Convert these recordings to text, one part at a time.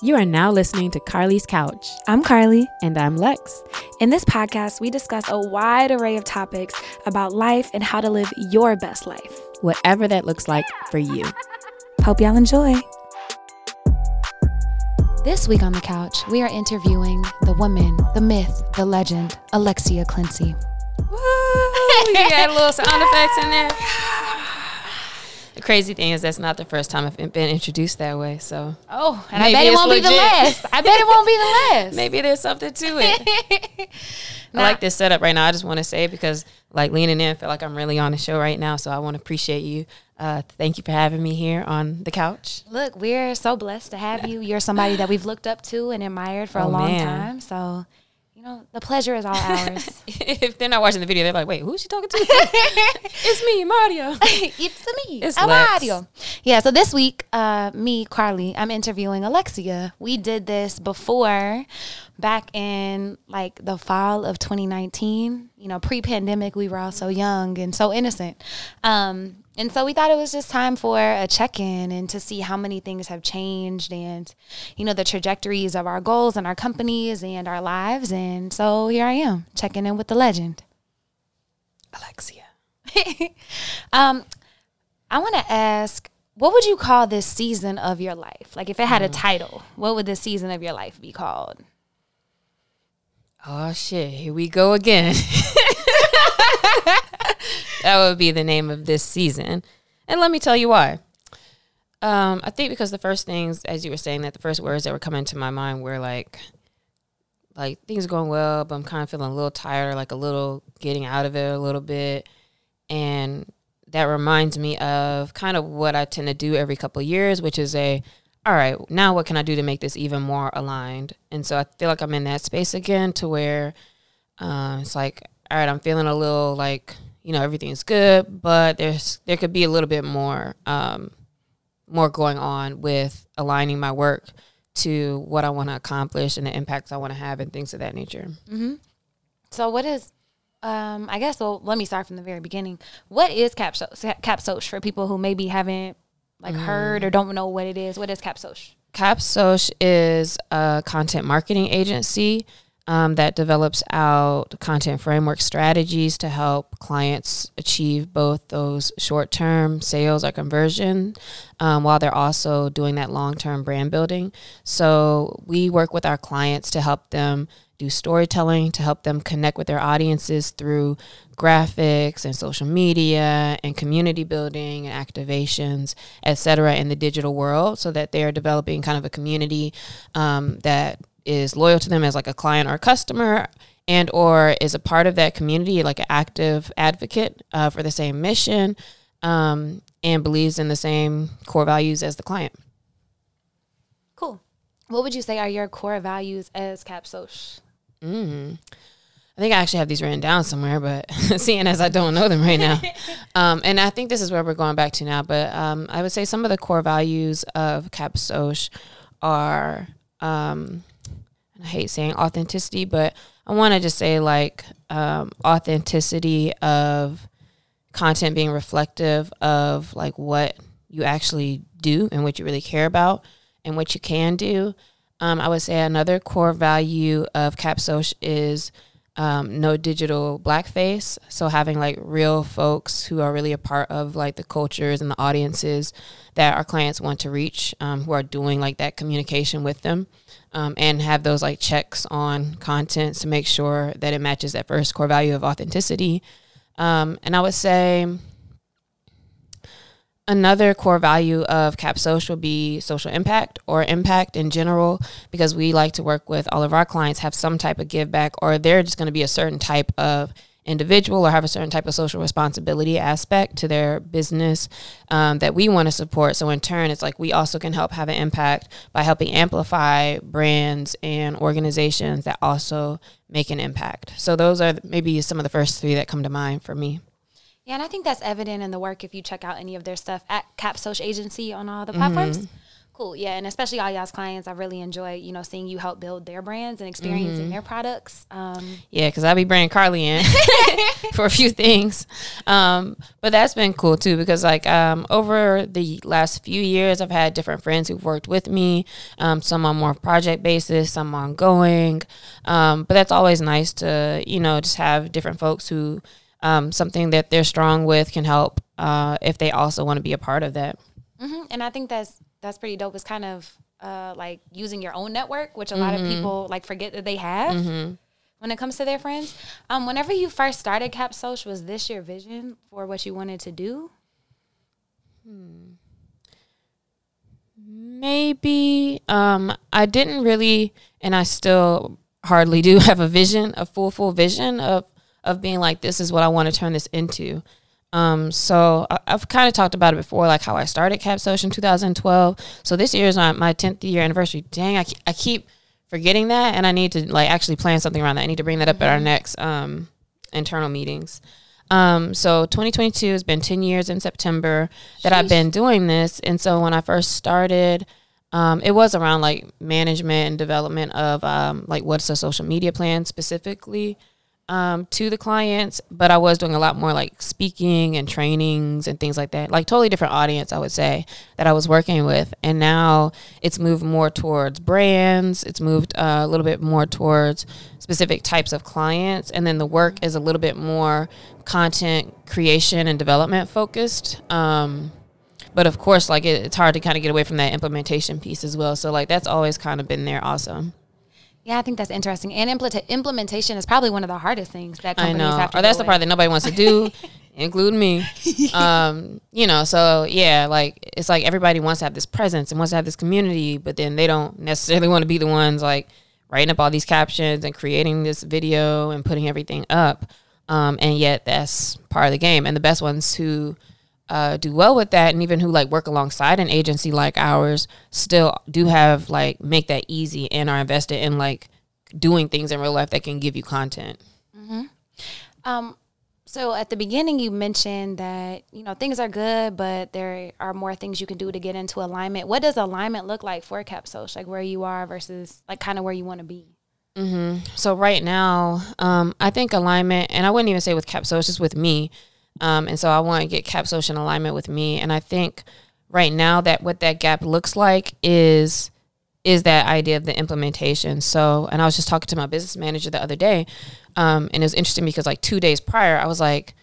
You are now listening to Carly's Couch. I'm Carly. And I'm Lex. In this podcast, we discuss a wide array of topics about life and how to live your best life, whatever that looks like for you. Hope y'all enjoy. This week on the couch, we are interviewing the woman, the myth, the legend, Alexia Clincy. Woo! You got a little sound effects in there. The crazy thing is that's not the first time I've been introduced that way. So oh, and I bet it won't legit. be the last. I bet it won't be the last. Maybe there's something to it. I like this setup right now. I just want to say because like leaning in, I feel like I'm really on the show right now. So I want to appreciate you. Uh, thank you for having me here on the couch. Look, we're so blessed to have you. You're somebody that we've looked up to and admired for oh, a long man. time. So you know, the pleasure is all ours. if they're not watching the video, they're like, wait, who's she talking to? it's me, Mario. it's me. It's Mario. Yeah, so this week, uh, me, Carly, I'm interviewing Alexia. We did this before back in like the fall of 2019. You know, pre pandemic, we were all so young and so innocent. Um, and so we thought it was just time for a check in and to see how many things have changed and, you know, the trajectories of our goals and our companies and our lives. And so here I am checking in with the legend. Alexia. um, I want to ask, what would you call this season of your life? Like, if it had a mm. title, what would this season of your life be called? Oh, shit. Here we go again. that would be the name of this season. And let me tell you why. Um, I think because the first things, as you were saying, that the first words that were coming to my mind were like, like things are going well, but I'm kind of feeling a little tired, like a little getting out of it a little bit, and that reminds me of kind of what I tend to do every couple years, which is a, all right, now what can I do to make this even more aligned? And so I feel like I'm in that space again, to where um, it's like, all right, I'm feeling a little like you know everything's good, but there's there could be a little bit more um, more going on with aligning my work to what I want to accomplish and the impacts I want to have and things of that nature. Mm-hmm. So, what is um, I guess well, let me start from the very beginning. What is Capsoch? Capsoch for people who maybe haven't like mm. heard or don't know what it is. What is Capsoch? Capsoch is a content marketing agency um, that develops out content framework strategies to help clients achieve both those short term sales or conversion um, while they're also doing that long term brand building. So we work with our clients to help them do storytelling, to help them connect with their audiences through graphics and social media and community building and activations, etc., in the digital world, so that they are developing kind of a community um, that is loyal to them as like a client or a customer and or is a part of that community like an active advocate uh, for the same mission um, and believes in the same core values as the client cool what would you say are your core values as capsoch mm. I think I actually have these written down somewhere, but seeing as I don't know them right now. Um, and I think this is where we're going back to now. But um, I would say some of the core values of Capsoch are um, I hate saying authenticity, but I want to just say like um, authenticity of content being reflective of like what you actually do and what you really care about and what you can do. Um, I would say another core value of Capsoch is um, no digital blackface. So having like real folks who are really a part of like the cultures and the audiences that our clients want to reach, um, who are doing like that communication with them um, and have those like checks on content to make sure that it matches that first core value of authenticity. Um, and I would say another core value of Capsoch will be social impact or impact in general, because we like to work with all of our clients have some type of give back, or they're just going to be a certain type of individual or have a certain type of social responsibility aspect to their business um, that we want to support. So in turn, it's like we also can help have an impact by helping amplify brands and organizations that also make an impact. So those are maybe some of the first three that come to mind for me. Yeah, and I think that's evident in the work if you check out any of their stuff at Cap Social Agency on all the platforms. Mm-hmm. Cool. Yeah. And especially all y'all's clients, I really enjoy, you know, seeing you help build their brands and experiencing mm-hmm. their products. Um, yeah, because I be bringing Carly in for a few things. Um, but that's been cool too, because like um, over the last few years, I've had different friends who've worked with me, um, some on more project basis, some ongoing. Um, but that's always nice to, you know, just have different folks who um, something that they're strong with can help uh, if they also want to be a part of that. Mm-hmm. And I think that's that's pretty dope. It's kind of uh, like using your own network, which a mm-hmm. lot of mm-hmm. people like forget that they have mm-hmm. when it comes to their friends. Um, whenever you first started Cap Social, was this your vision for what you wanted to do? Hmm. Maybe um, I didn't really, and I still hardly do have a vision, a full full vision of of being like, this is what I want to turn this into. Um, so I, have kind of talked about it before, like how I started Cap Social in 2012. So this year is my, my 10th year anniversary. Dang, I, I keep forgetting that, and I need to like actually plan something around that. I need to bring that up at our next um, internal meetings. Um, so 2022 has been 10 years in September that Sheesh. I've been doing this, and so when I first started, um, it was around like management and development of um, like what's a social media plan specifically um, to the clients, but I was doing a lot more like speaking and trainings and things like that. Like totally different audience, I would say, that I was working with. And now it's moved more towards brands. It's moved uh, a little bit more towards specific types of clients, and then the work is a little bit more content creation and development focused. Um, but of course, like it, it's hard to kind of get away from that implementation piece as well. So like that's always kind of been there also. Yeah, I think that's interesting. And impl- implementation is probably one of the hardest things that companies I know. have to. Or that's the part that nobody wants to do, including me. Um, you know, so yeah, like it's like everybody wants to have this presence and wants to have this community, but then they don't necessarily want to be the ones like writing up all these captions and creating this video and putting everything up. Um, and yet that's part of the game. And the best ones who uh, do well with that. And even who like work alongside an agency like ours still do have like make that easy and are invested in like doing things in real life that can give you content. Mm-hmm. um, so at the beginning you mentioned that you know things are good but there are more things you can do to get into alignment. What does alignment look like for cap social like where you are versus like kind of where you want to be? Mm-hmm. so right now um, i think alignment and i wouldn't even say with cap social just with me um, and so I want to get Cap in alignment with me. And I think right now that what that gap looks like is is that idea of the implementation. So, and I was just talking to my business manager the other day, um, and it was interesting because like two days prior, I was like,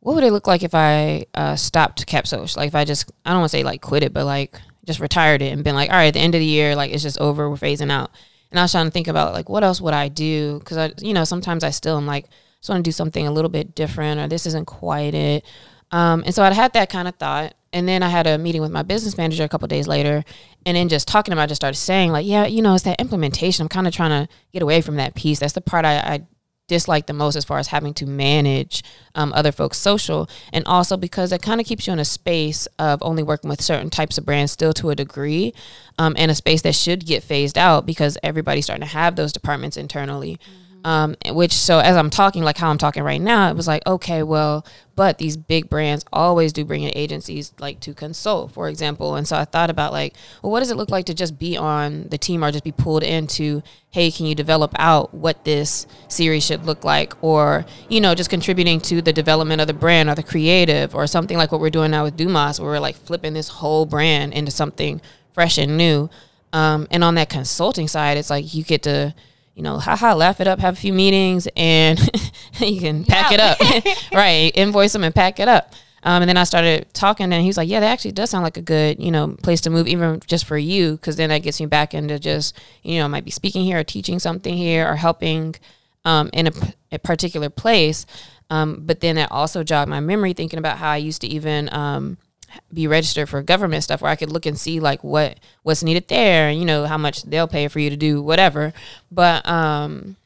what would it look like if I uh, stopped Cap? Like if I just, I don't want to say like quit it, but like just retired it and been like, all right, at the end of the year, like it's just over, we're phasing out. And I was trying to think about like what else would I do? Because I, you know, sometimes I still am like, just want to do something a little bit different or this isn't quite it. Um, and so I had that kind of thought. And then I had a meeting with my business manager a couple days later. And then just talking about, it, I just started saying, like, yeah, you know, it's that implementation. I'm kind of trying to get away from that piece. That's the part I, I dislike the most as far as having to manage um, other folks' social. And also because it kind of keeps you in a space of only working with certain types of brands still to a degree, um, and a space that should get phased out because everybody's starting to have those departments internally. Mm-hmm. Um, which so as I'm talking, like how I'm talking right now, it was like, okay, well, but these big brands always do bring in agencies like to consult, for example. And so I thought about like, well, what does it look like to just be on the team or just be pulled into, hey, can you develop out what this series should look like? Or, you know, just contributing to the development of the brand or the creative or something like what we're doing now with Dumas, where we're like flipping this whole brand into something fresh and new. Um, and on that consulting side, it's like you get to you know, haha, laugh it up, have a few meetings, and you can pack it up, right? Invoice them and pack it up. Um, and then I started talking, and he's like, "Yeah, that actually does sound like a good, you know, place to move, even just for you, because then that gets me back into just, you know, might be speaking here or teaching something here or helping um, in a, a, particular place." Um, but then it also jogged my memory, thinking about how I used to even um, be registered for government stuff where I could look and see like what what's needed there and you know how much they'll pay for you to do whatever. But um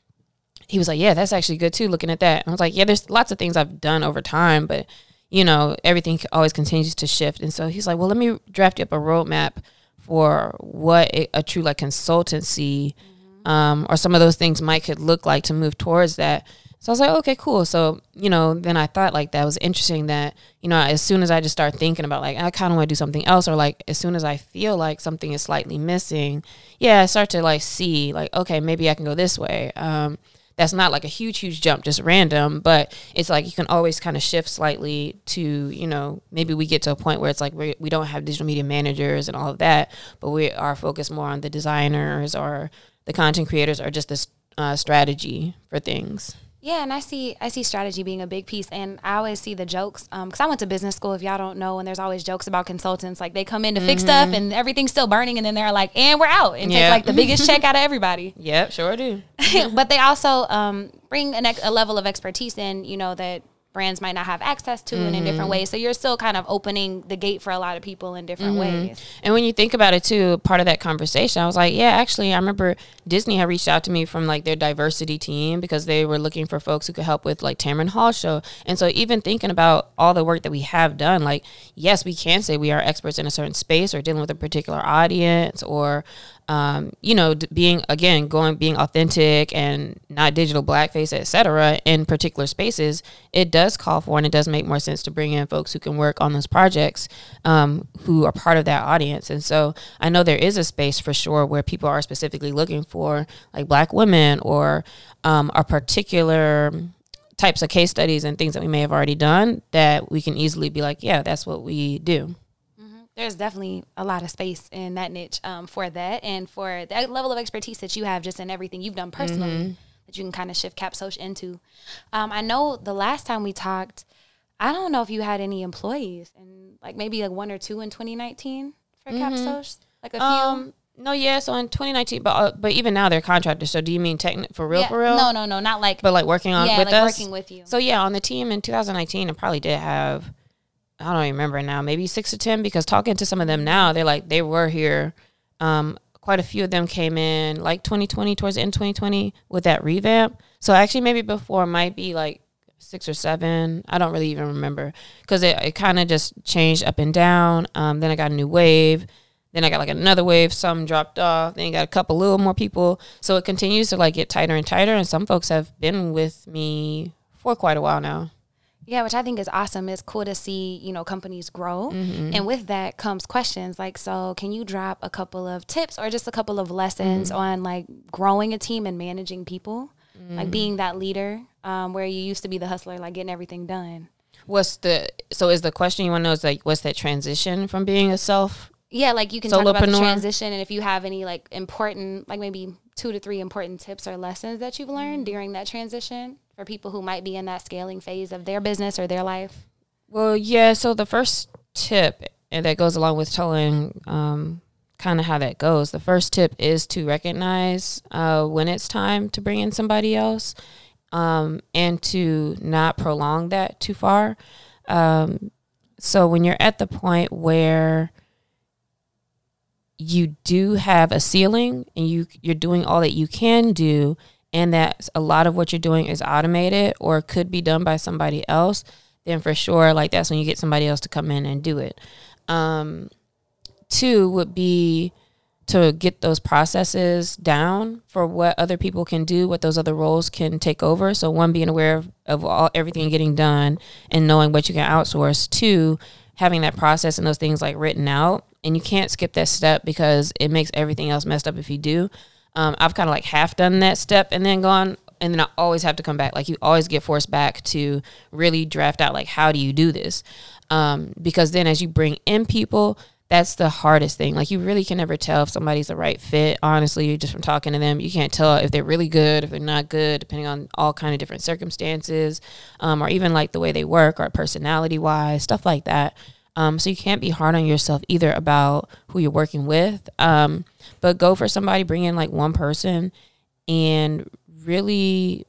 he was like, "Yeah, that's actually good too looking at that." And I was like, "Yeah, there's lots of things I've done over time, but you know, everything always continues to shift." And so he's like, "Well, let me draft you up a roadmap for what a, a true like consultancy mm-hmm. um, or some of those things might could look like to move towards that." So I was like, okay, cool. So, you know, then I thought like that was interesting that, you know, as soon as I just start thinking about like, I kind of want to do something else, or like as soon as I feel like something is slightly missing, yeah, I start to like see like, okay, maybe I can go this way. Um, that's not like a huge, huge jump, just random, but it's like you can always kind of shift slightly to, you know, maybe we get to a point where it's like we, we don't have digital media managers and all of that, but we are focused more on the designers or the content creators or just this uh, strategy for things. Yeah, and I see I see strategy being a big piece, and I always see the jokes because um, I went to business school. If y'all don't know, and there's always jokes about consultants, like they come in to mm-hmm. fix stuff and everything's still burning, and then they're like, "And we're out," and take like the biggest check out of everybody. Yep, sure do. but they also um, bring an, a level of expertise in, you know, that brands might not have access to mm-hmm. in different mm-hmm. ways. So you're still kind of opening the gate for a lot of people in different mm-hmm. ways. And when you think about it too, part of that conversation, I was like, yeah, actually, I remember Disney had reached out to me from like their diversity team because they were looking for folks who could help with like Tamron Hall show. And so even thinking about all the work that we have done, like, yes, we can say we are experts in a certain space or dealing with a particular audience or um, you know, being again going being authentic and not digital blackface, etc. In particular spaces, it does call for and it does make more sense to bring in folks who can work on those projects, um, who are part of that audience. And so I know there is a space for sure where people are specifically looking for like black women or um, a particular types of case studies and things that we may have already done that we can easily be like, yeah, that's what we do there's definitely a lot of space in that niche um, for that and for that level of expertise that you have just in everything you've done personally mm-hmm. that you can kind of shift CapSoch into. Um, I know the last time we talked, I don't know if you had any employees and like maybe like one or two in 2019 for mm-hmm. CapSoch, like a few. Um, no, yeah. So in 2019, but uh, but even now they're contractors. So do you mean techni- for real, yeah, for real? No, no, no, not like. But like working on yeah, with like us. working with you. So yeah, on the team in 2019, I probably did have I don't remember now, maybe six to ten. Because talking to some of them now, they're like they were here. Um, quite a few of them came in like 2020 towards the end 2020 with that revamp. So actually, maybe before might be like six or seven. I don't really even remember because it, it kind of just changed up and down. Um, then I got a new wave. Then I got like another wave. Some dropped off. Then you got a couple little more people. So it continues to like get tighter and tighter. And some folks have been with me for quite a while now. Yeah, which I think is awesome. It's cool to see, you know, companies grow. Mm-hmm. And with that comes questions like, so can you drop a couple of tips or just a couple of lessons mm-hmm. on like growing a team and managing people? Mm-hmm. Like being that leader um, where you used to be the hustler, like getting everything done. What's the, so is the question you want to know is like, what's that transition from being a self? Yeah, like you can talk about the transition and if you have any like important, like maybe two to three important tips or lessons that you've learned mm-hmm. during that transition for people who might be in that scaling phase of their business or their life? Well, yeah. So the first tip, and that goes along with telling um, kind of how that goes. The first tip is to recognize uh, when it's time to bring in somebody else, um, and to not prolong that too far. Um, so when you're at the point where you do have a ceiling and you you're doing all that you can do and that a lot of what you're doing is automated or could be done by somebody else, then for sure, like that's when you get somebody else to come in and do it. Um, two would be to get those processes down for what other people can do, what those other roles can take over. So one, being aware of, of all everything getting done and knowing what you can outsource. Two, having that process and those things like written out. And you can't skip that step because it makes everything else messed up if you do. Um, I've kind of like half done that step and then gone, and then I always have to come back. Like you always get forced back to really draft out like how do you do this? Um, because then as you bring in people, that's the hardest thing. Like you really can never tell if somebody's the right fit. Honestly, just from talking to them, you can't tell if they're really good, if they're not good, depending on all kind of different circumstances, um, or even like the way they work or personality wise, stuff like that. Um, so you can't be hard on yourself either about who you're working with. Um, but go for somebody, bring in like one person and really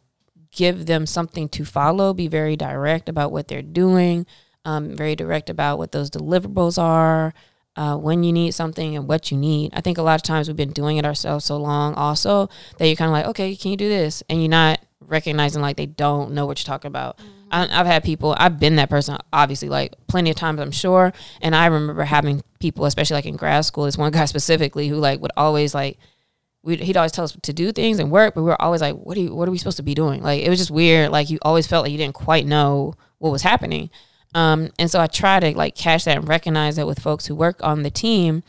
give them something to follow. Be very direct about what they're doing, um, very direct about what those deliverables are, uh, when you need something and what you need. I think a lot of times we've been doing it ourselves so long also that you're kind of like, okay, can you do this? And you're not recognizing like they don't know what you're talking about. Mm-hmm. I, have had people, I've been that person, obviously, like plenty of times, I'm sure. And I remember having people, especially like in grad school, this one guy specifically who like would always like we, he'd always tell us to do things and work, but we were always like, what are you, what are we supposed to be doing? Like it was just weird. Like you always felt like you didn't quite know what was happening. Um, and so I try to like catch that and recognize that with folks who work on the team,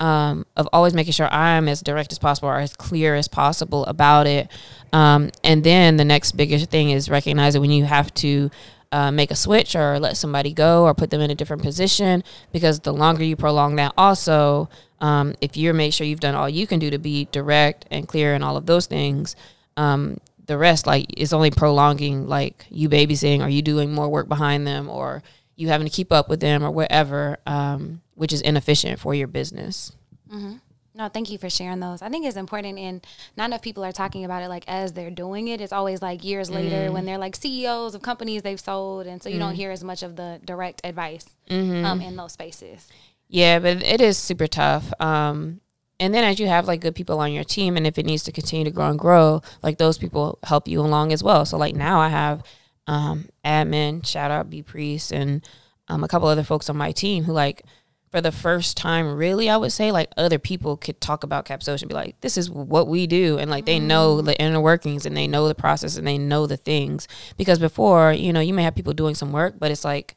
um, of always making sure I'm as direct as possible or as clear as possible about it. Um, and then the next biggest thing is recognizing when you have to uh, make a switch or let somebody go or put them in a different position because the longer you prolong that, also, um, if you make sure you've done all you can do to be direct and clear and all of those things, um, the rest like is only prolonging like you babysitting or you doing more work behind them or you having to keep up with them or whatever, um, which is inefficient for your business. Mm-hmm. No, thank you for sharing those. I think it's important, and not enough people are talking about it like as they're doing it. It's always like years later mm. when they're like CEOs of companies they've sold, and so you mm. don't hear as much of the direct advice mm-hmm. um, in those spaces. Yeah, but it is super tough. Um, and then as you have like good people on your team, and if it needs to continue to grow and grow, like those people help you along as well. So like now I have um, admin, shout out B Priest, and um, a couple other folks on my team who like for the first time, really, I would say like other people could talk about Capsocian and be like, this is what we do. And like they know mm. the inner workings and they know the process and they know the things. Because before, you know, you may have people doing some work, but it's like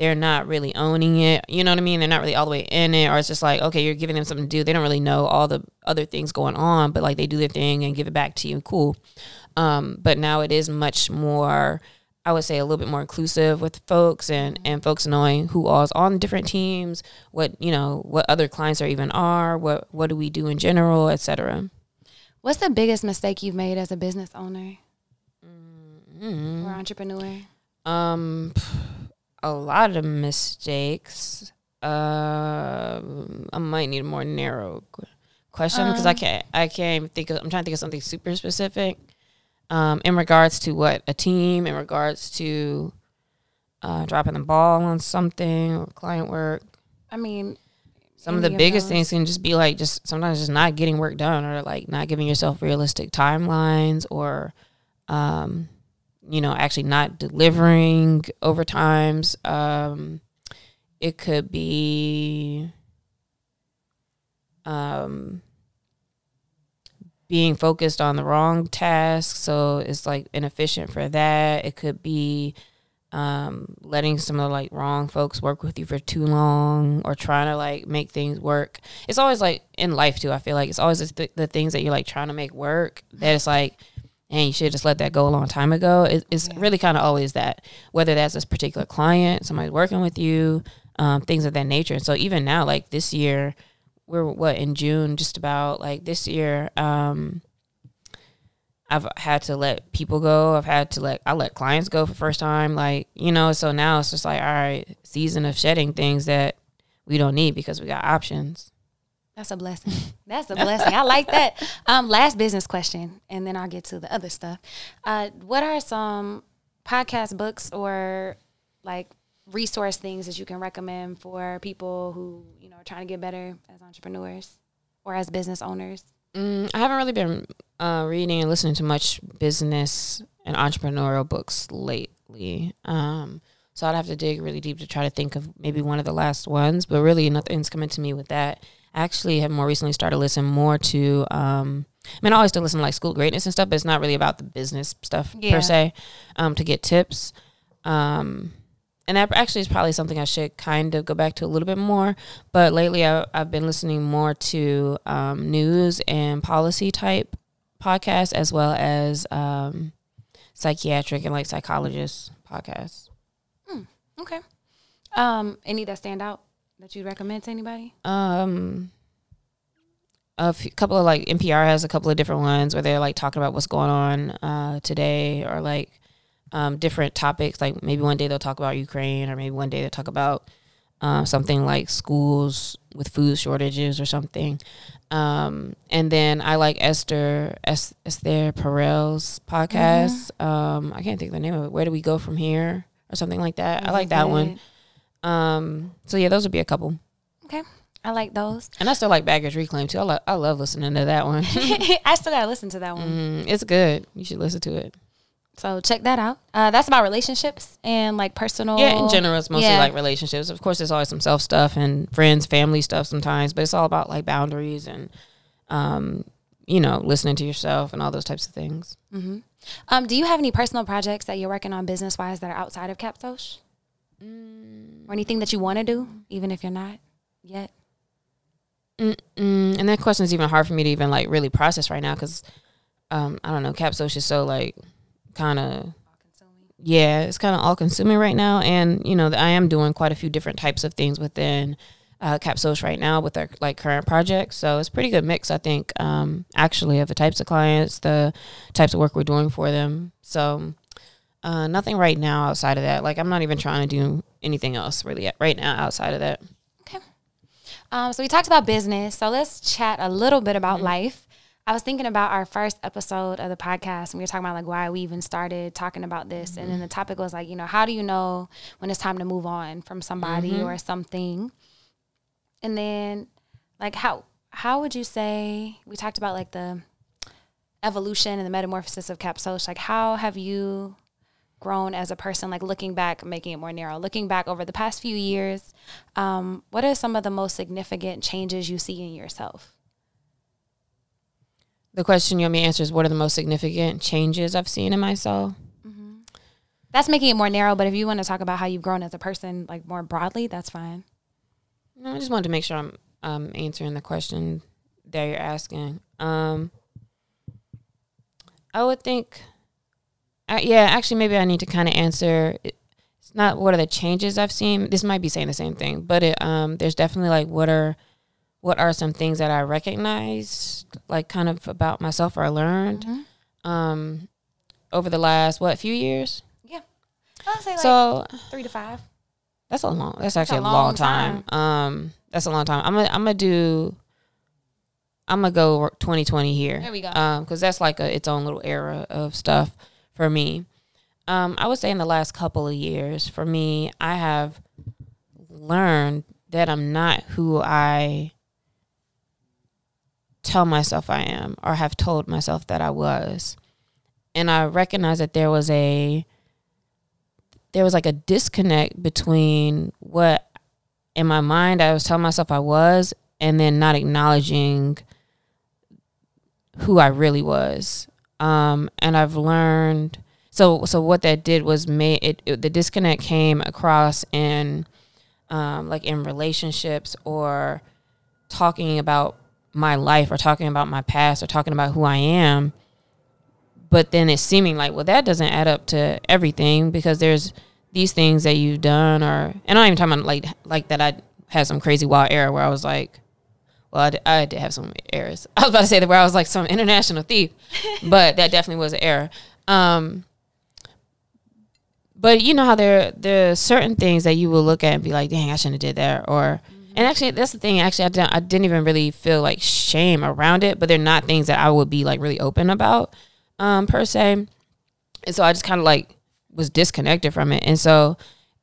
they're not really owning it. You know what I mean? They're not really all the way in it. Or it's just like, okay, you're giving them something to do. They don't really know all the other things going on, but like they do their thing and give it back to you. And cool. Um, but now it is much more I would say a little bit more inclusive with folks and and folks knowing who all's on different teams, what you know, what other clients are even are, what what do we do in general, etc. What's the biggest mistake you've made as a business owner mm-hmm. or entrepreneur? Um, a lot of mistakes. Uh, I might need a more narrow question because um, I can't I can't even think of. I'm trying to think of something super specific um, in regards to what a team, in regards to uh, dropping the ball on something or client work. I mean, some of the biggest of things can just be like just sometimes just not getting work done or like not giving yourself realistic timelines or um, you know actually not delivering overtimes um, it could be um, being focused on the wrong task. So it's like inefficient for that. It could be um, letting some of the like wrong folks work with you for too long or trying to like make things work. It's always like in life too i feel like it's always the, the things that you're like trying to make work that it's like and you should just let that go a long time ago. It, it's yeah. really kind of always that whether that's this particular client somebody's working with you um, things of that nature. And so even now like this year we're what in June, just about like this year. Um, I've had to let people go. I've had to let I let clients go for first time. Like you know, so now it's just like all right, season of shedding things that we don't need because we got options. That's a blessing. That's a blessing. I like that. Um, last business question, and then I'll get to the other stuff. Uh, what are some podcast books or like resource things that you can recommend for people who you know are trying to get better as entrepreneurs or as business owners? Mm, I haven't really been uh, reading and listening to much business and entrepreneurial books lately. Um, so I'd have to dig really deep to try to think of maybe one of the last ones, but really nothing's coming to me with that. I actually have more recently started listening more to um, I mean I always still listen to like school greatness and stuff, but it's not really about the business stuff yeah. per se. Um, to get tips. Um, and that actually is probably something I should kind of go back to a little bit more. But lately, I, have been listening more to um, news and policy type podcasts as well as um, psychiatric and like psychologist podcasts. Hmm, okay. Um, any that stand out that you'd recommend to anybody? Um, a few, couple of like NPR has a couple of different ones where they're like talking about what's going on uh, today or like um, different topics. Like maybe one day they'll talk about Ukraine, or maybe one day they'll talk about uh, something like schools with food shortages or something. Um, and then I like Esther es- Esther Perel's podcast. Mm-hmm. Um, I can't think of the name of it. Where do we go from here, or something like that. I like that one. Um, so yeah, those would be a couple. Okay. I like those. And I still like Baggage Reclaim too. I, lo- I love listening to that one. I still gotta listen to that one. Mm, it's good. You should listen to it. So check that out. Uh, that's about relationships and like personal. Yeah, in general, it's mostly yeah. like relationships. Of course, there's always some self stuff and friends, family stuff sometimes, but it's all about like boundaries and, um, you know, listening to yourself and all those types of things. Mm-hmm. Um, do you have any personal projects that you're working on business wise that are outside of Capsoch? Mm. Or anything that you want to do, even if you're not yet? Mm-mm. And that question is even hard for me to even like really process right now because um, I don't know, Capsoch is so like kind of yeah, it's kind of all consuming right now. And, you know, I am doing quite a few different types of things within uh, right now with our like current projects. So it's pretty good mix, I think, um, actually, of the types of clients, the types of work we're doing for them. So uh, nothing right now outside of that. Like, I'm not even trying to do anything else really right now outside of that. Okay. Um, so we talked about business. So let's chat a little bit about mm-hmm. life. I was thinking about our first episode of the podcast, and we were talking about like why we even started talking about this. Mm-hmm. And then the topic was like, you know, how do you know when it's time to move on from somebody mm-hmm. or something? And then, like, how how would you say we talked about like the evolution and the metamorphosis of Capsoch? Like, how have you grown as a person? Like, looking back, making it more narrow. Looking back over the past few years, um, what are some of the most significant changes you see in yourself? The question you want me to answer is what are the most significant changes I've seen in myself? Mm-hmm. That's making it more narrow, but if you want to talk about how you've grown as a person, like more broadly, that's fine. No, I just wanted to make sure I'm um, answering the question that you're asking. Um, I would think, uh, yeah, actually, maybe I need to kind of answer. It's not what are the changes I've seen. This might be saying the same thing, but it, um, there's definitely like what are what are some things that I recognized, like kind of about myself or I learned mm-hmm. um, over the last what few years? Yeah, I'll say like so three to five. That's a long. That's actually that's a, long, long time. time. Um, that's a long time. I'm gonna I'm gonna do. I'm gonna go 2020 here. There we go. Um, because that's like a its own little era of stuff for me. Um, I would say in the last couple of years, for me, I have learned that I'm not who I tell myself I am or have told myself that I was. And I recognized that there was a there was like a disconnect between what in my mind I was telling myself I was and then not acknowledging who I really was. Um, and I've learned so so what that did was made it, it the disconnect came across in um, like in relationships or talking about my life or talking about my past or talking about who I am. But then it's seeming like, well, that doesn't add up to everything because there's these things that you've done, or and I'm not even talking about like like that. I had some crazy wild era where I was like, well, I did, I did have some errors. I was about to say that where I was like some international thief, but that definitely was an error. Um, but you know how there there are certain things that you will look at and be like, dang, I shouldn't have did that, or and actually, that's the thing. Actually, I didn't, I didn't even really feel like shame around it, but they're not things that I would be like really open about, um, per se. And so I just kind of like was disconnected from it. And so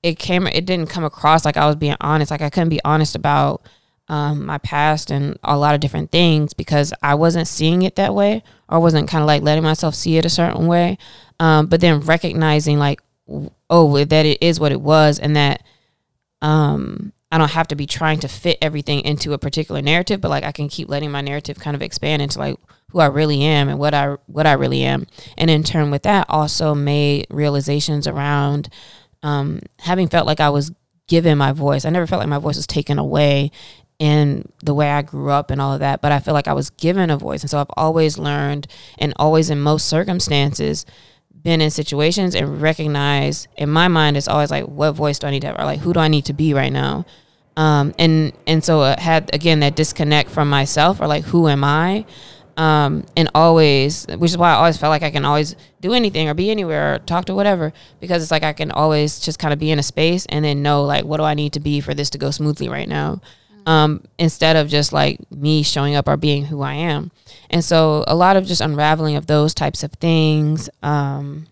it came, it didn't come across like I was being honest. Like I couldn't be honest about um, my past and a lot of different things because I wasn't seeing it that way or wasn't kind of like letting myself see it a certain way. Um, but then recognizing like, oh, that it is what it was and that um, I don't have to be trying to fit everything into a particular narrative, but like I can keep letting my narrative kind of expand into like who I really am and what I what I really am. And in turn with that also made realizations around um, having felt like I was given my voice. I never felt like my voice was taken away in the way I grew up and all of that, but I feel like I was given a voice. And so I've always learned and always in most circumstances been in situations and recognize in my mind it's always like what voice do I need to have or like who do I need to be right now um, and and so it had again that disconnect from myself or like who am I? Um, and always which is why I always felt like I can always do anything or be anywhere or talk to whatever because it's like I can always just kind of be in a space and then know like what do I need to be for this to go smoothly right now? Mm-hmm. um, instead of just like me showing up or being who I am. And so a lot of just unraveling of those types of things um,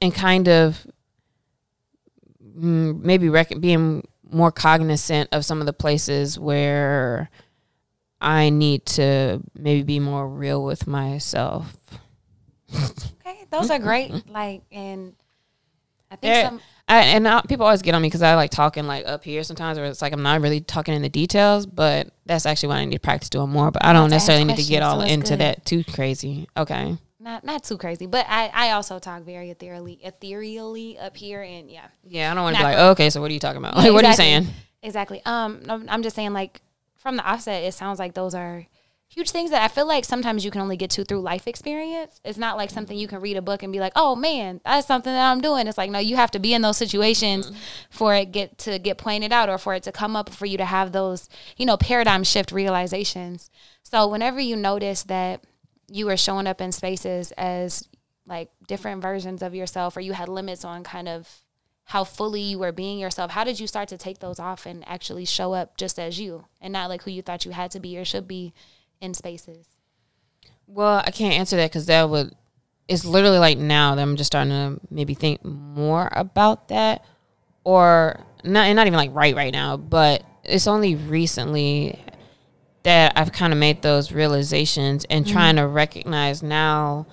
and kind of mm, maybe rec- being more cognizant of some of the places where I need to maybe be more real with myself. Okay, those are great. Like, and I think some. I, and I, people always get on me because I like talking like up here sometimes, where it's like I'm not really talking in the details. But that's actually what I need to practice doing more. But I don't necessarily need to get all so into good. that too crazy. Okay. Not not too crazy, but I, I also talk very ethereally ethereally up here, and yeah. Yeah, I don't want to be like, oh, okay, so what are you talking about? Like, exactly. what are you saying? Exactly. Um, I'm just saying, like, from the offset, it sounds like those are huge things that I feel like sometimes you can only get to through life experience. It's not like something you can read a book and be like, "Oh man, that's something that I'm doing." It's like, no, you have to be in those situations mm-hmm. for it get to get pointed out or for it to come up for you to have those, you know, paradigm shift realizations. So whenever you notice that you were showing up in spaces as like different versions of yourself or you had limits on kind of how fully you were being yourself how did you start to take those off and actually show up just as you and not like who you thought you had to be or should be in spaces? Well, I can't answer that because that would. It's literally like now that I'm just starting to maybe think more about that, or not. Not even like right right now, but it's only recently that I've kind of made those realizations and mm-hmm. trying to recognize now,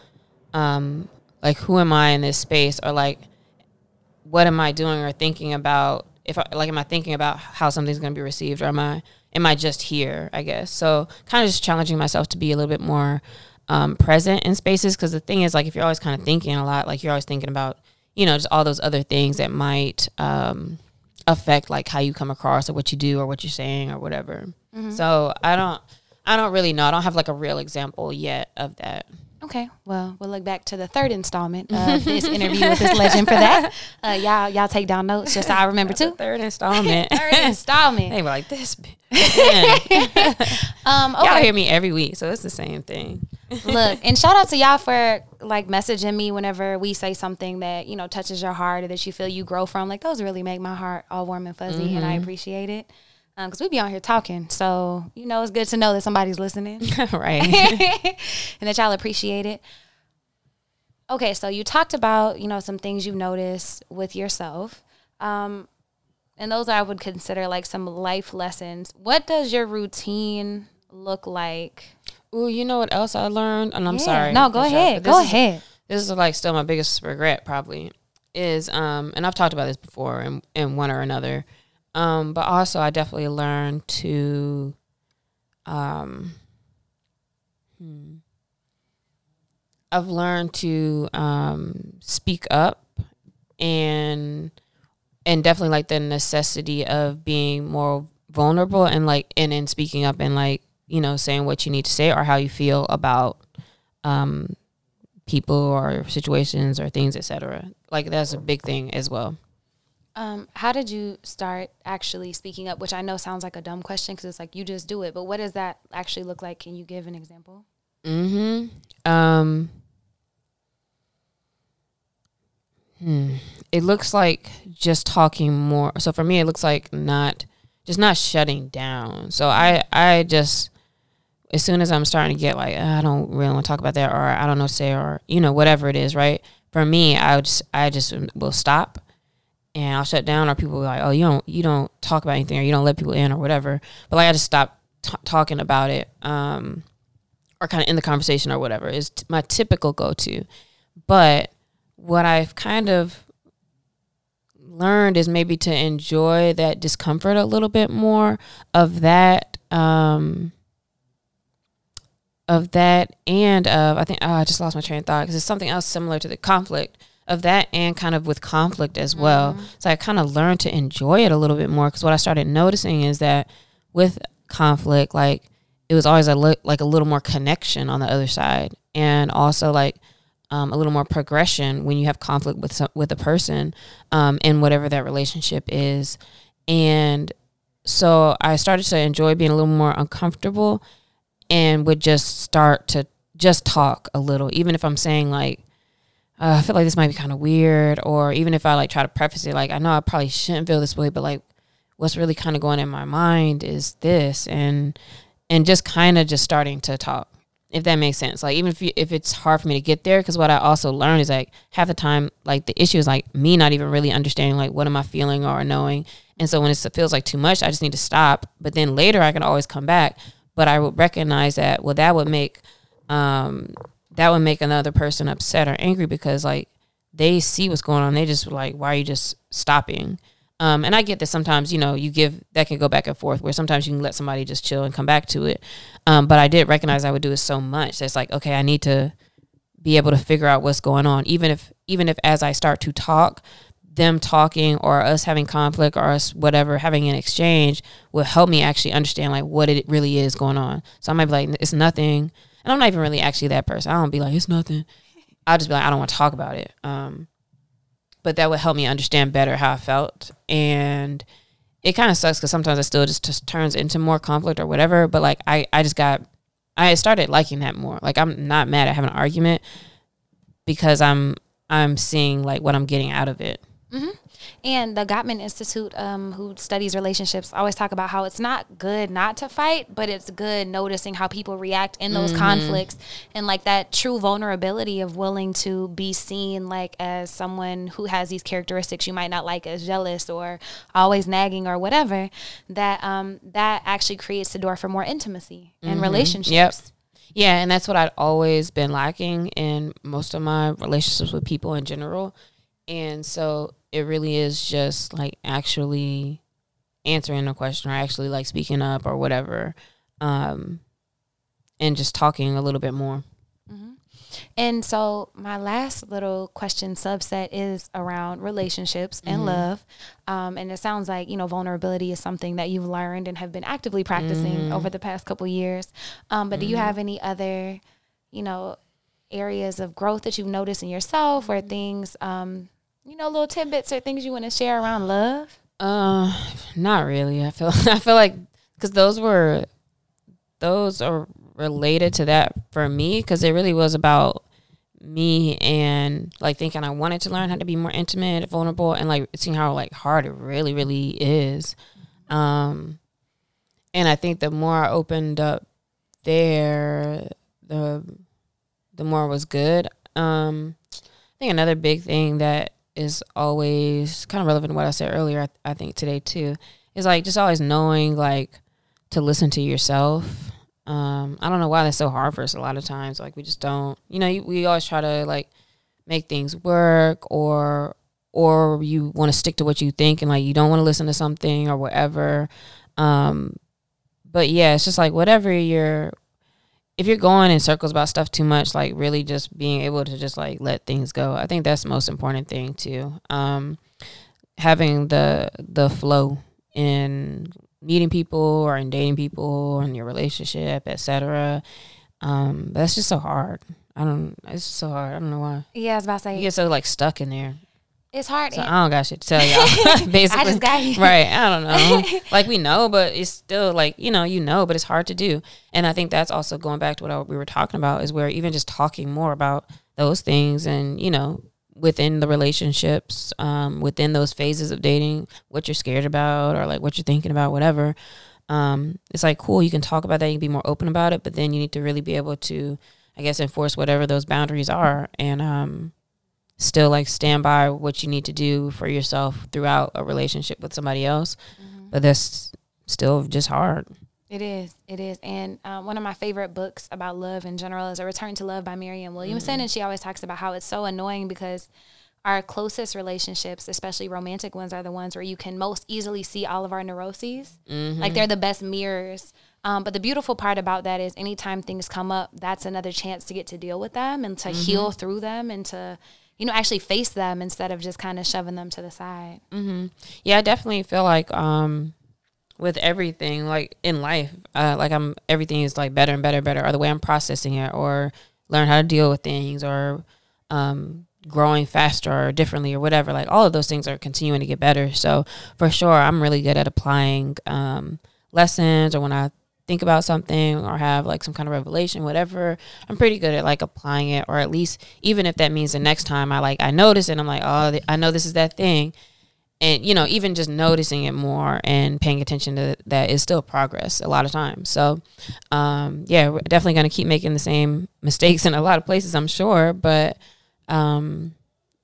um, like who am I in this space, or like what am I doing or thinking about if I, like am I thinking about how something's going to be received or am I am I just here, I guess. So kind of just challenging myself to be a little bit more um, present in spaces because the thing is like if you're always kind of thinking a lot, like you're always thinking about, you know, just all those other things that might um, affect like how you come across or what you do or what you're saying or whatever. Mm-hmm. So I don't I don't really know. I don't have like a real example yet of that. Okay, well, we'll look back to the third installment of this interview with this legend for that. Uh, y'all, y'all take down notes just so I remember too. third installment. third installment. they were like this. um, okay. Y'all hear me every week, so it's the same thing. Look, and shout out to y'all for like messaging me whenever we say something that you know touches your heart or that you feel you grow from. Like those really make my heart all warm and fuzzy, mm-hmm. and I mm-hmm. appreciate it because um, we be on here talking. So, you know, it's good to know that somebody's listening. right. and that y'all appreciate it. Okay, so you talked about, you know, some things you've noticed with yourself. Um, and those I would consider like some life lessons. What does your routine look like? Oh, you know what else I learned? And I'm yeah. sorry. No, go ahead. Go is, ahead. This is like still my biggest regret probably is um and I've talked about this before in, in one or another um, but also, I definitely learned to, um, hmm, I've learned to um, speak up and and definitely like the necessity of being more vulnerable and like and in speaking up and like you know saying what you need to say or how you feel about um, people or situations or things etc like that's a big thing as well um, how did you start actually speaking up? Which I know sounds like a dumb question because it's like you just do it, but what does that actually look like? Can you give an example? Hmm. Um. Hmm. It looks like just talking more. So for me, it looks like not just not shutting down. So I I just as soon as I'm starting to get like I don't really want to talk about that or I don't know say or you know whatever it is, right? For me, I just I just will stop and I'll shut down, or people will be like, "Oh, you don't you don't talk about anything, or you don't let people in, or whatever." But like, I just stop t- talking about it, um, or kind of in the conversation, or whatever is t- my typical go to. But what I've kind of learned is maybe to enjoy that discomfort a little bit more of that. Um, of that and of I think oh, I just lost my train of thought because it's something else similar to the conflict of that and kind of with conflict as well. Mm-hmm. So I kind of learned to enjoy it a little bit more because what I started noticing is that with conflict, like it was always a li- like a little more connection on the other side, and also like um, a little more progression when you have conflict with some, with a person um, in whatever that relationship is, and so I started to enjoy being a little more uncomfortable, and would just start to just talk a little, even if I'm saying like uh, I feel like this might be kind of weird, or even if I like try to preface it, like I know I probably shouldn't feel this way, but like what's really kind of going in my mind is this, and and just kind of just starting to talk, if that makes sense. Like even if you, if it's hard for me to get there, because what I also learned is like half the time, like the issue is like me not even really understanding like what am I feeling or knowing, and so when it feels like too much, I just need to stop. But then later I can always come back, but I would recognize that well that would make um that would make another person upset or angry because like they see what's going on. They just like, why are you just stopping? Um, and I get that sometimes, you know, you give that can go back and forth where sometimes you can let somebody just chill and come back to it. Um, but I did recognize I would do it so much. It's like, okay, I need to be able to figure out what's going on. Even if, even if as I start to talk, them talking or us having conflict or us whatever having an exchange will help me actually understand like what it really is going on. So I might be like, it's nothing. And I'm not even really actually that person. I don't be like, it's nothing. I'll just be like, I don't want to talk about it. Um, but that would help me understand better how I felt. And it kind of sucks because sometimes it still just, just turns into more conflict or whatever. But like I, I just got, I started liking that more. Like I'm not mad at having an argument because I'm, I'm seeing like what I'm getting out of it. Mm-hmm. And the Gottman Institute, um, who studies relationships, always talk about how it's not good not to fight, but it's good noticing how people react in those mm-hmm. conflicts and like that true vulnerability of willing to be seen like as someone who has these characteristics you might not like as jealous or always nagging or whatever. That um, that actually creates the door for more intimacy mm-hmm. and relationships. Yep. Yeah, and that's what I'd always been lacking in most of my relationships with people in general. And so it really is just like actually answering a question or actually like speaking up or whatever um and just talking a little bit more mm-hmm. and so my last little question subset is around relationships and mm-hmm. love um, and it sounds like you know vulnerability is something that you've learned and have been actively practicing mm-hmm. over the past couple years um, but do you mm-hmm. have any other you know areas of growth that you've noticed in yourself or things um, you know, little tidbits or things you want to share around love? Uh, not really. I feel I feel like because those were those are related to that for me because it really was about me and like thinking I wanted to learn how to be more intimate, vulnerable, and like seeing how like hard it really, really is. Um, and I think the more I opened up there, the the more was good. Um, I think another big thing that is always kind of relevant to what I said earlier. I, I think today too is like just always knowing like to listen to yourself. Um, I don't know why that's so hard for us a lot of times. Like we just don't, you know, we always try to like make things work or or you want to stick to what you think and like you don't want to listen to something or whatever. Um, but yeah, it's just like whatever you're if you're going in circles about stuff too much, like really just being able to just like let things go. I think that's the most important thing too. Um, having the the flow in meeting people or in dating people or in your relationship, etc. Um, that's just so hard. I don't. It's so hard. I don't know why. Yeah, I was about to say you get so like stuck in there. It's hard. So I don't got shit to tell y'all. Basically, I just got you. Right. I don't know. like we know, but it's still like you know, you know, but it's hard to do. And I think that's also going back to what I, we were talking about is where even just talking more about those things and you know within the relationships, um, within those phases of dating, what you're scared about or like what you're thinking about, whatever. Um, it's like cool. You can talk about that. You can be more open about it, but then you need to really be able to, I guess, enforce whatever those boundaries are. And um, still like stand by what you need to do for yourself throughout a relationship with somebody else. Mm-hmm. But that's still just hard. It is. It is. And um, one of my favorite books about love in general is A Return to Love by Marianne Williamson. Mm-hmm. And she always talks about how it's so annoying because our closest relationships, especially romantic ones, are the ones where you can most easily see all of our neuroses. Mm-hmm. Like they're the best mirrors. Um, but the beautiful part about that is anytime things come up, that's another chance to get to deal with them and to mm-hmm. heal through them and to you know, actually face them instead of just kind of shoving them to the side. Mm-hmm. Yeah, I definitely feel like um, with everything, like in life, uh, like I'm everything is like better and better, better, or the way I'm processing it, or learn how to deal with things, or um, growing faster or differently, or whatever. Like all of those things are continuing to get better. So for sure, I'm really good at applying um, lessons, or when I think about something or have like some kind of revelation, whatever, I'm pretty good at like applying it, or at least even if that means the next time I like I notice it, I'm like, oh, I know this is that thing, and you know, even just noticing it more and paying attention to that is still progress a lot of times. So, um, yeah, we're definitely gonna keep making the same mistakes in a lot of places, I'm sure, but um,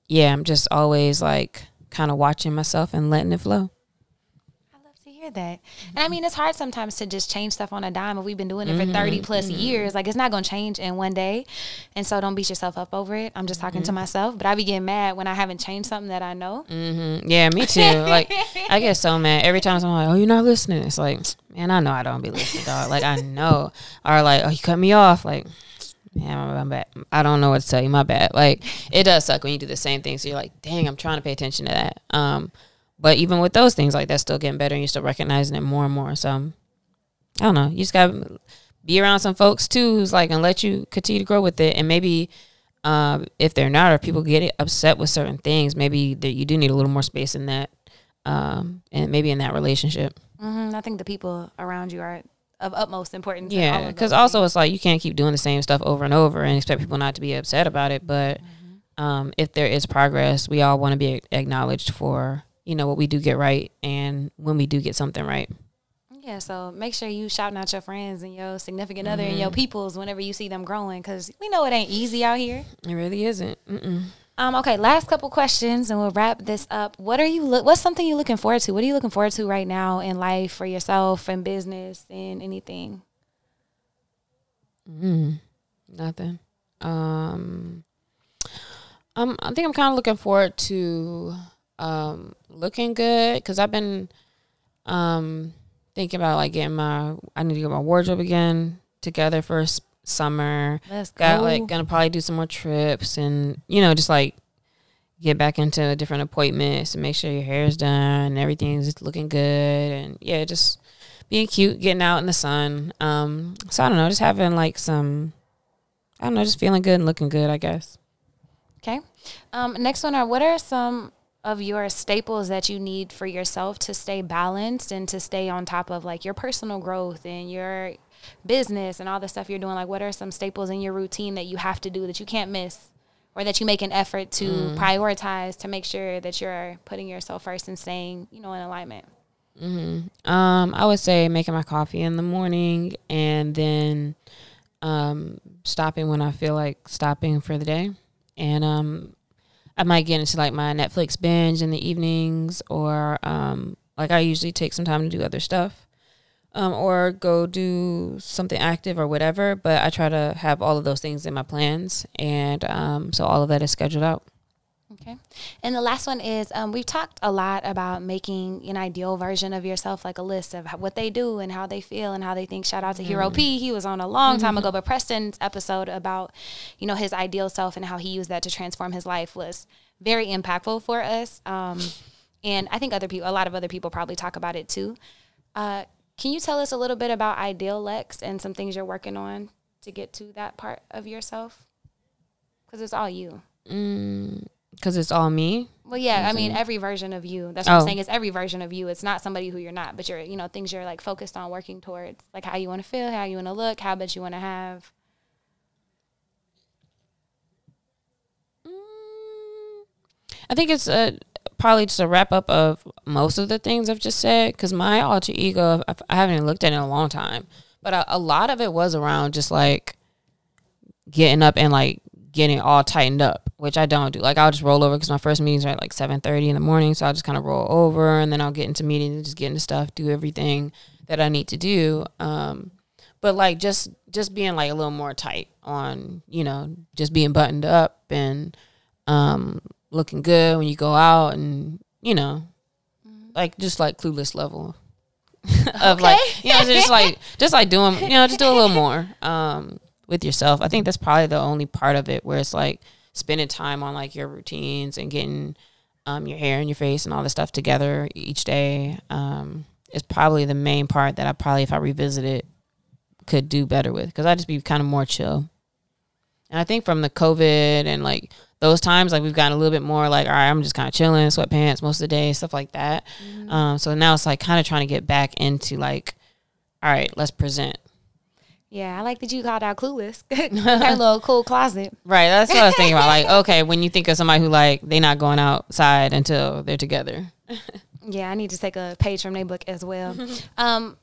yeah, I'm just always like kind of watching myself and letting it flow hear that. And I mean, it's hard sometimes to just change stuff on a dime. If we've been doing it for 30 mm-hmm. plus mm-hmm. years, like it's not going to change in one day. And so don't beat yourself up over it. I'm just talking mm-hmm. to myself, but I be getting mad when I haven't changed something that I know. Mm-hmm. Yeah, me too. like I get so mad every time someone like, oh, you're not listening. It's like, man, I know I don't be listening, dog. Like I know. Or like, oh, you cut me off. Like, yeah, my bad. I don't know what to tell you. My bad. Like it does suck when you do the same thing. So you're like, dang, I'm trying to pay attention to that. Um, but even with those things, like that's still getting better, and you're still recognizing it more and more. So I don't know. You just gotta be around some folks too, who's like and let you continue to grow with it, and maybe. Um, if they're not, or people get upset with certain things, maybe that you do need a little more space in that, um, and maybe in that relationship. Mm-hmm. I think the people around you are of utmost importance. Yeah, because also it's like you can't keep doing the same stuff over and over and expect people not to be upset about it. But mm-hmm. um, if there is progress, we all want to be acknowledged for you know what we do get right and when we do get something right. Yeah, so make sure you shouting out your friends and your significant mm-hmm. other and your mm-hmm. peoples whenever you see them growing, because we know it ain't easy out here. It really isn't. Mm-mm. Um, okay, last couple questions, and we'll wrap this up. What are you? Lo- what's something you're looking forward to? What are you looking forward to right now in life for yourself and business and anything? Mm, nothing. Um, um, I think I'm kind of looking forward to um looking good because I've been um thinking about like getting my. I need to get my wardrobe again together for summer. Let's Got go. like gonna probably do some more trips and you know just like get back into different appointments and make sure your hair's done and everything's looking good and yeah just being cute getting out in the sun um so i don't know just having like some i don't know just feeling good and looking good i guess okay um next one are what are some of your staples that you need for yourself to stay balanced and to stay on top of like your personal growth and your business and all the stuff you're doing, like what are some staples in your routine that you have to do that you can't miss? Or that you make an effort to mm. prioritize to make sure that you're putting yourself first and staying, you know, in alignment. Mm-hmm. Um, I would say making my coffee in the morning and then um, stopping when I feel like stopping for the day. And um, I might get into like my Netflix binge in the evenings, or um, like I usually take some time to do other stuff um, or go do something active or whatever. But I try to have all of those things in my plans, and um, so all of that is scheduled out. Okay. And the last one is um, we've talked a lot about making an ideal version of yourself, like a list of what they do and how they feel and how they think. Shout out to mm. Hero P. He was on a long time ago, but Preston's episode about, you know, his ideal self and how he used that to transform his life was very impactful for us. Um, and I think other people, a lot of other people probably talk about it too. Uh, can you tell us a little bit about Ideal Lex and some things you're working on to get to that part of yourself? Because it's all you. Because it's all me. Well, yeah. I mean, every version of you. That's what oh. I'm saying. It's every version of you. It's not somebody who you're not, but you're, you know, things you're like focused on working towards, like how you want to feel, how you want to look, habits you want to have. Mm, I think it's a probably just a wrap up of most of the things I've just said because my alter ego, I haven't looked at it in a long time, but a, a lot of it was around just like getting up and like getting all tightened up, which I don't do. Like I'll just roll over because my first meetings are at like seven thirty in the morning, so I'll just kind of roll over and then I'll get into meetings and just get into stuff, do everything that I need to do. Um, but like just just being like a little more tight on, you know, just being buttoned up and um looking good when you go out and you know mm-hmm. like just like clueless level of okay. like you know just like just like doing you know just do a little more um with yourself i think that's probably the only part of it where it's like spending time on like your routines and getting um your hair and your face and all this stuff together each day um is probably the main part that i probably if i revisit it could do better with because I'd just be kind of more chill. And i think from the covid and like those times like we've gotten a little bit more like all right i'm just kind of chilling sweatpants most of the day stuff like that. Mm-hmm. um, so now it's like kind of trying to get back into like all right let's present yeah, I like that you called out clueless. Her little cool closet. Right. That's what I was thinking about. Like, okay, when you think of somebody who like they not going outside until they're together. yeah, I need to take a page from their book as well. um,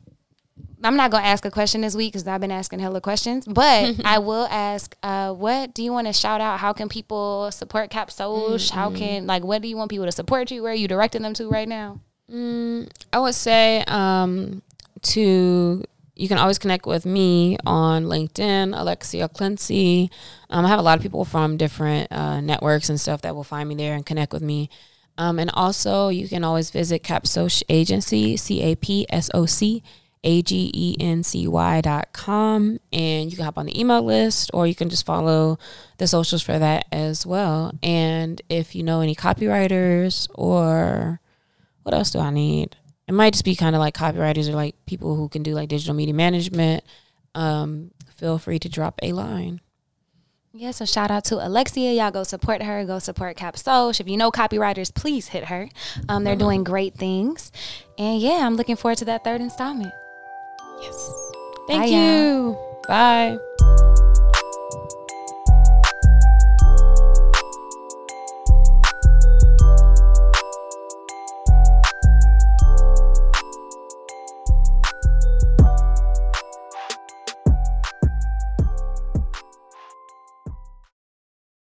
I'm not gonna ask a question this week because I've been asking hella questions, but I will ask, uh, what do you want to shout out? How can people support Cap mm-hmm. How can like what do you want people to support you? Where are you directing them to right now? Mm, I would say um, to you can always connect with me on LinkedIn, Alexia Clancy. Um, I have a lot of people from different uh, networks and stuff that will find me there and connect with me. Um, and also, you can always visit Capsoc Agency, C A P S O C A G E N C Y dot com. And you can hop on the email list or you can just follow the socials for that as well. And if you know any copywriters or what else do I need? It might just be kind of like copywriters or like people who can do like digital media management. Um, feel free to drop a line. Yeah, so shout out to Alexia. Y'all go support her. Go support Capsoc. If you know copywriters, please hit her. Um, they're doing great things. And yeah, I'm looking forward to that third installment. Yes. Thank Bye, you. Y'all. Bye.